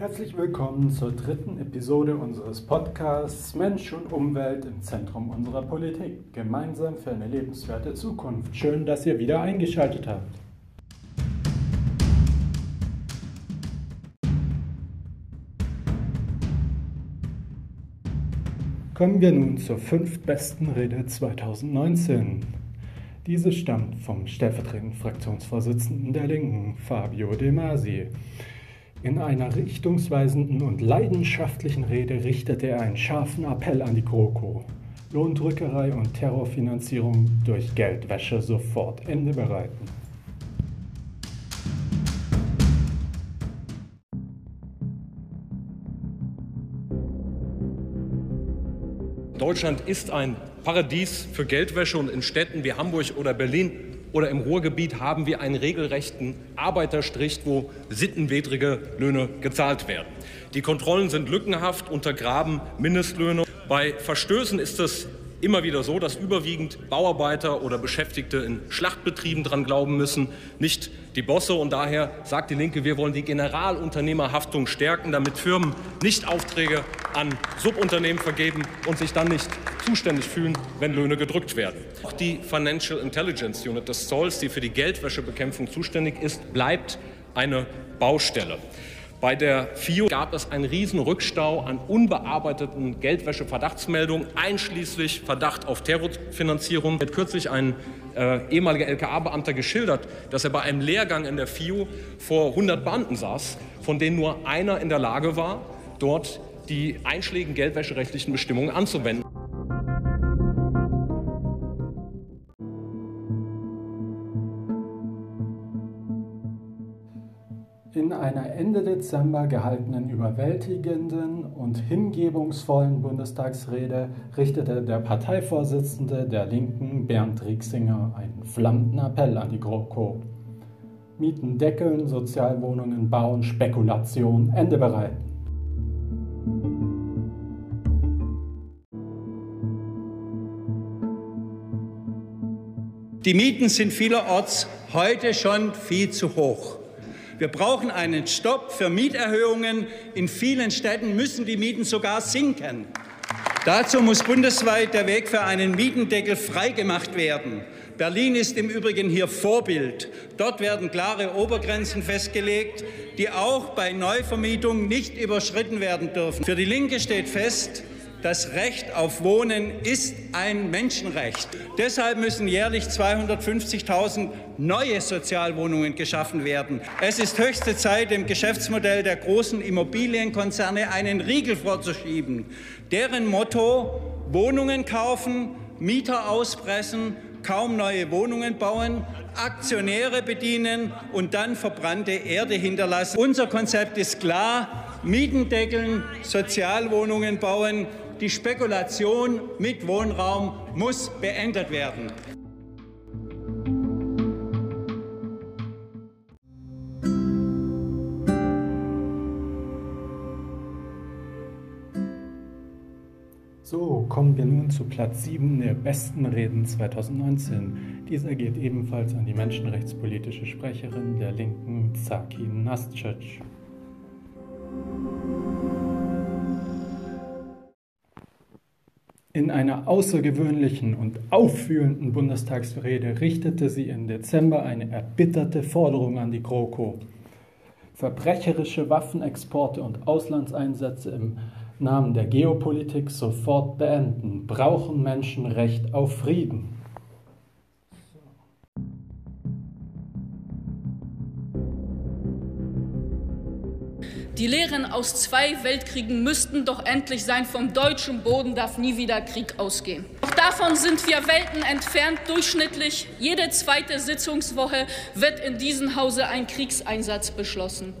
Herzlich willkommen zur dritten Episode unseres Podcasts Mensch und Umwelt im Zentrum unserer Politik. Gemeinsam für eine lebenswerte Zukunft. Schön, dass ihr wieder eingeschaltet habt. Kommen wir nun zur fünftbesten Rede 2019. Diese stammt vom stellvertretenden Fraktionsvorsitzenden der Linken, Fabio De Masi. In einer richtungsweisenden und leidenschaftlichen Rede richtete er einen scharfen Appell an die GroKo. Lohndrückerei und Terrorfinanzierung durch Geldwäsche sofort Ende bereiten. Deutschland ist ein Paradies für Geldwäsche und in Städten wie Hamburg oder Berlin oder im Ruhrgebiet haben wir einen regelrechten Arbeiterstrich, wo sittenwidrige Löhne gezahlt werden. Die Kontrollen sind lückenhaft, untergraben Mindestlöhne. Bei Verstößen ist es immer wieder so, dass überwiegend Bauarbeiter oder Beschäftigte in Schlachtbetrieben dran glauben müssen, nicht die Bosse. Und daher sagt die Linke, wir wollen die Generalunternehmerhaftung stärken, damit Firmen nicht Aufträge an Subunternehmen vergeben und sich dann nicht zuständig fühlen, wenn Löhne gedrückt werden. Auch die Financial Intelligence Unit des Zolls, die für die Geldwäschebekämpfung zuständig ist, bleibt eine Baustelle. Bei der FIO gab es einen Riesenrückstau an unbearbeiteten Geldwäsche-Verdachtsmeldungen, einschließlich Verdacht auf Terrorfinanzierung. Hat kürzlich ein äh, ehemaliger LKA-Beamter geschildert, dass er bei einem Lehrgang in der FIO vor 100 Beamten saß, von denen nur einer in der Lage war, dort die einschlägigen geldwäscherechtlichen Bestimmungen anzuwenden. In einer Ende Dezember gehaltenen überwältigenden und hingebungsvollen Bundestagsrede richtete der Parteivorsitzende der Linken Bernd Rieksinger einen flammenden Appell an die GroKo. Mieten deckeln, Sozialwohnungen bauen, Spekulation, Ende bereiten. Die Mieten sind vielerorts heute schon viel zu hoch. Wir brauchen einen Stopp für Mieterhöhungen. In vielen Städten müssen die Mieten sogar sinken. Dazu muss bundesweit der Weg für einen Mietendeckel freigemacht werden. Berlin ist im Übrigen hier Vorbild. Dort werden klare Obergrenzen festgelegt, die auch bei Neuvermietung nicht überschritten werden dürfen. Für die Linke steht fest, das Recht auf Wohnen ist ein Menschenrecht. Deshalb müssen jährlich 250.000 neue Sozialwohnungen geschaffen werden. Es ist höchste Zeit, dem Geschäftsmodell der großen Immobilienkonzerne einen Riegel vorzuschieben. Deren Motto Wohnungen kaufen, Mieter auspressen, kaum neue Wohnungen bauen, Aktionäre bedienen und dann verbrannte Erde hinterlassen. Unser Konzept ist klar, Mieten deckeln, Sozialwohnungen bauen, die Spekulation mit Wohnraum muss beendet werden. So, kommen wir nun zu Platz 7 der besten Reden 2019. Dieser geht ebenfalls an die menschenrechtspolitische Sprecherin der Linken, Zaki Nascic. In einer außergewöhnlichen und auffühlenden Bundestagsrede richtete sie im Dezember eine erbitterte Forderung an die GroKo. Verbrecherische Waffenexporte und Auslandseinsätze im Namen der Geopolitik sofort beenden, brauchen Menschen Recht auf Frieden. Die Lehren aus zwei Weltkriegen müssten doch endlich sein, vom deutschen Boden darf nie wieder Krieg ausgehen. Doch davon sind wir Welten entfernt. Durchschnittlich jede zweite Sitzungswoche wird in diesem Hause ein Kriegseinsatz beschlossen.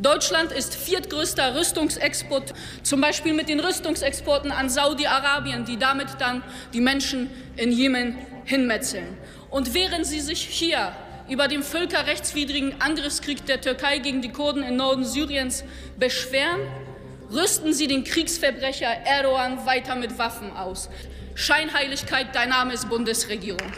Deutschland ist viertgrößter Rüstungsexport, zum Beispiel mit den Rüstungsexporten an Saudi-Arabien, die damit dann die Menschen in Jemen hinmetzeln. Und während sie sich hier über den völkerrechtswidrigen Angriffskrieg der Türkei gegen die Kurden im Norden Syriens beschweren, rüsten sie den Kriegsverbrecher Erdogan weiter mit Waffen aus. Scheinheiligkeit, dein Name ist Bundesregierung.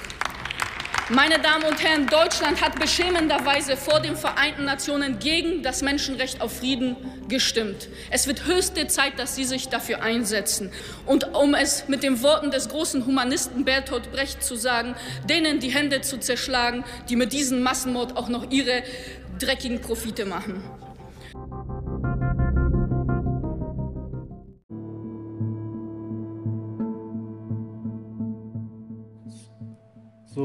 Meine Damen und Herren, Deutschland hat beschämenderweise vor den Vereinten Nationen gegen das Menschenrecht auf Frieden gestimmt. Es wird höchste Zeit, dass Sie sich dafür einsetzen. Und um es mit den Worten des großen Humanisten Bertolt Brecht zu sagen, denen die Hände zu zerschlagen, die mit diesem Massenmord auch noch ihre dreckigen Profite machen.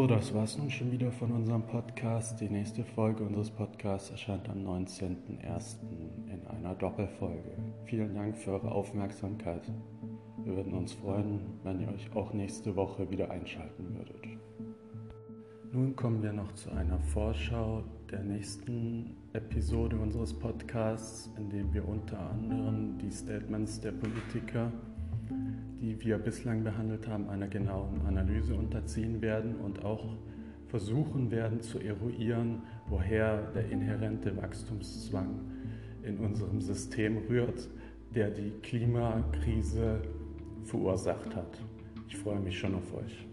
So, das war's nun schon wieder von unserem Podcast. Die nächste Folge unseres Podcasts erscheint am 19.01. in einer Doppelfolge. Vielen Dank für eure Aufmerksamkeit. Wir würden uns freuen, wenn ihr euch auch nächste Woche wieder einschalten würdet. Nun kommen wir noch zu einer Vorschau der nächsten Episode unseres Podcasts, in dem wir unter anderem die Statements der Politiker die wir bislang behandelt haben, einer genauen Analyse unterziehen werden und auch versuchen werden zu eruieren, woher der inhärente Wachstumszwang in unserem System rührt, der die Klimakrise verursacht hat. Ich freue mich schon auf euch.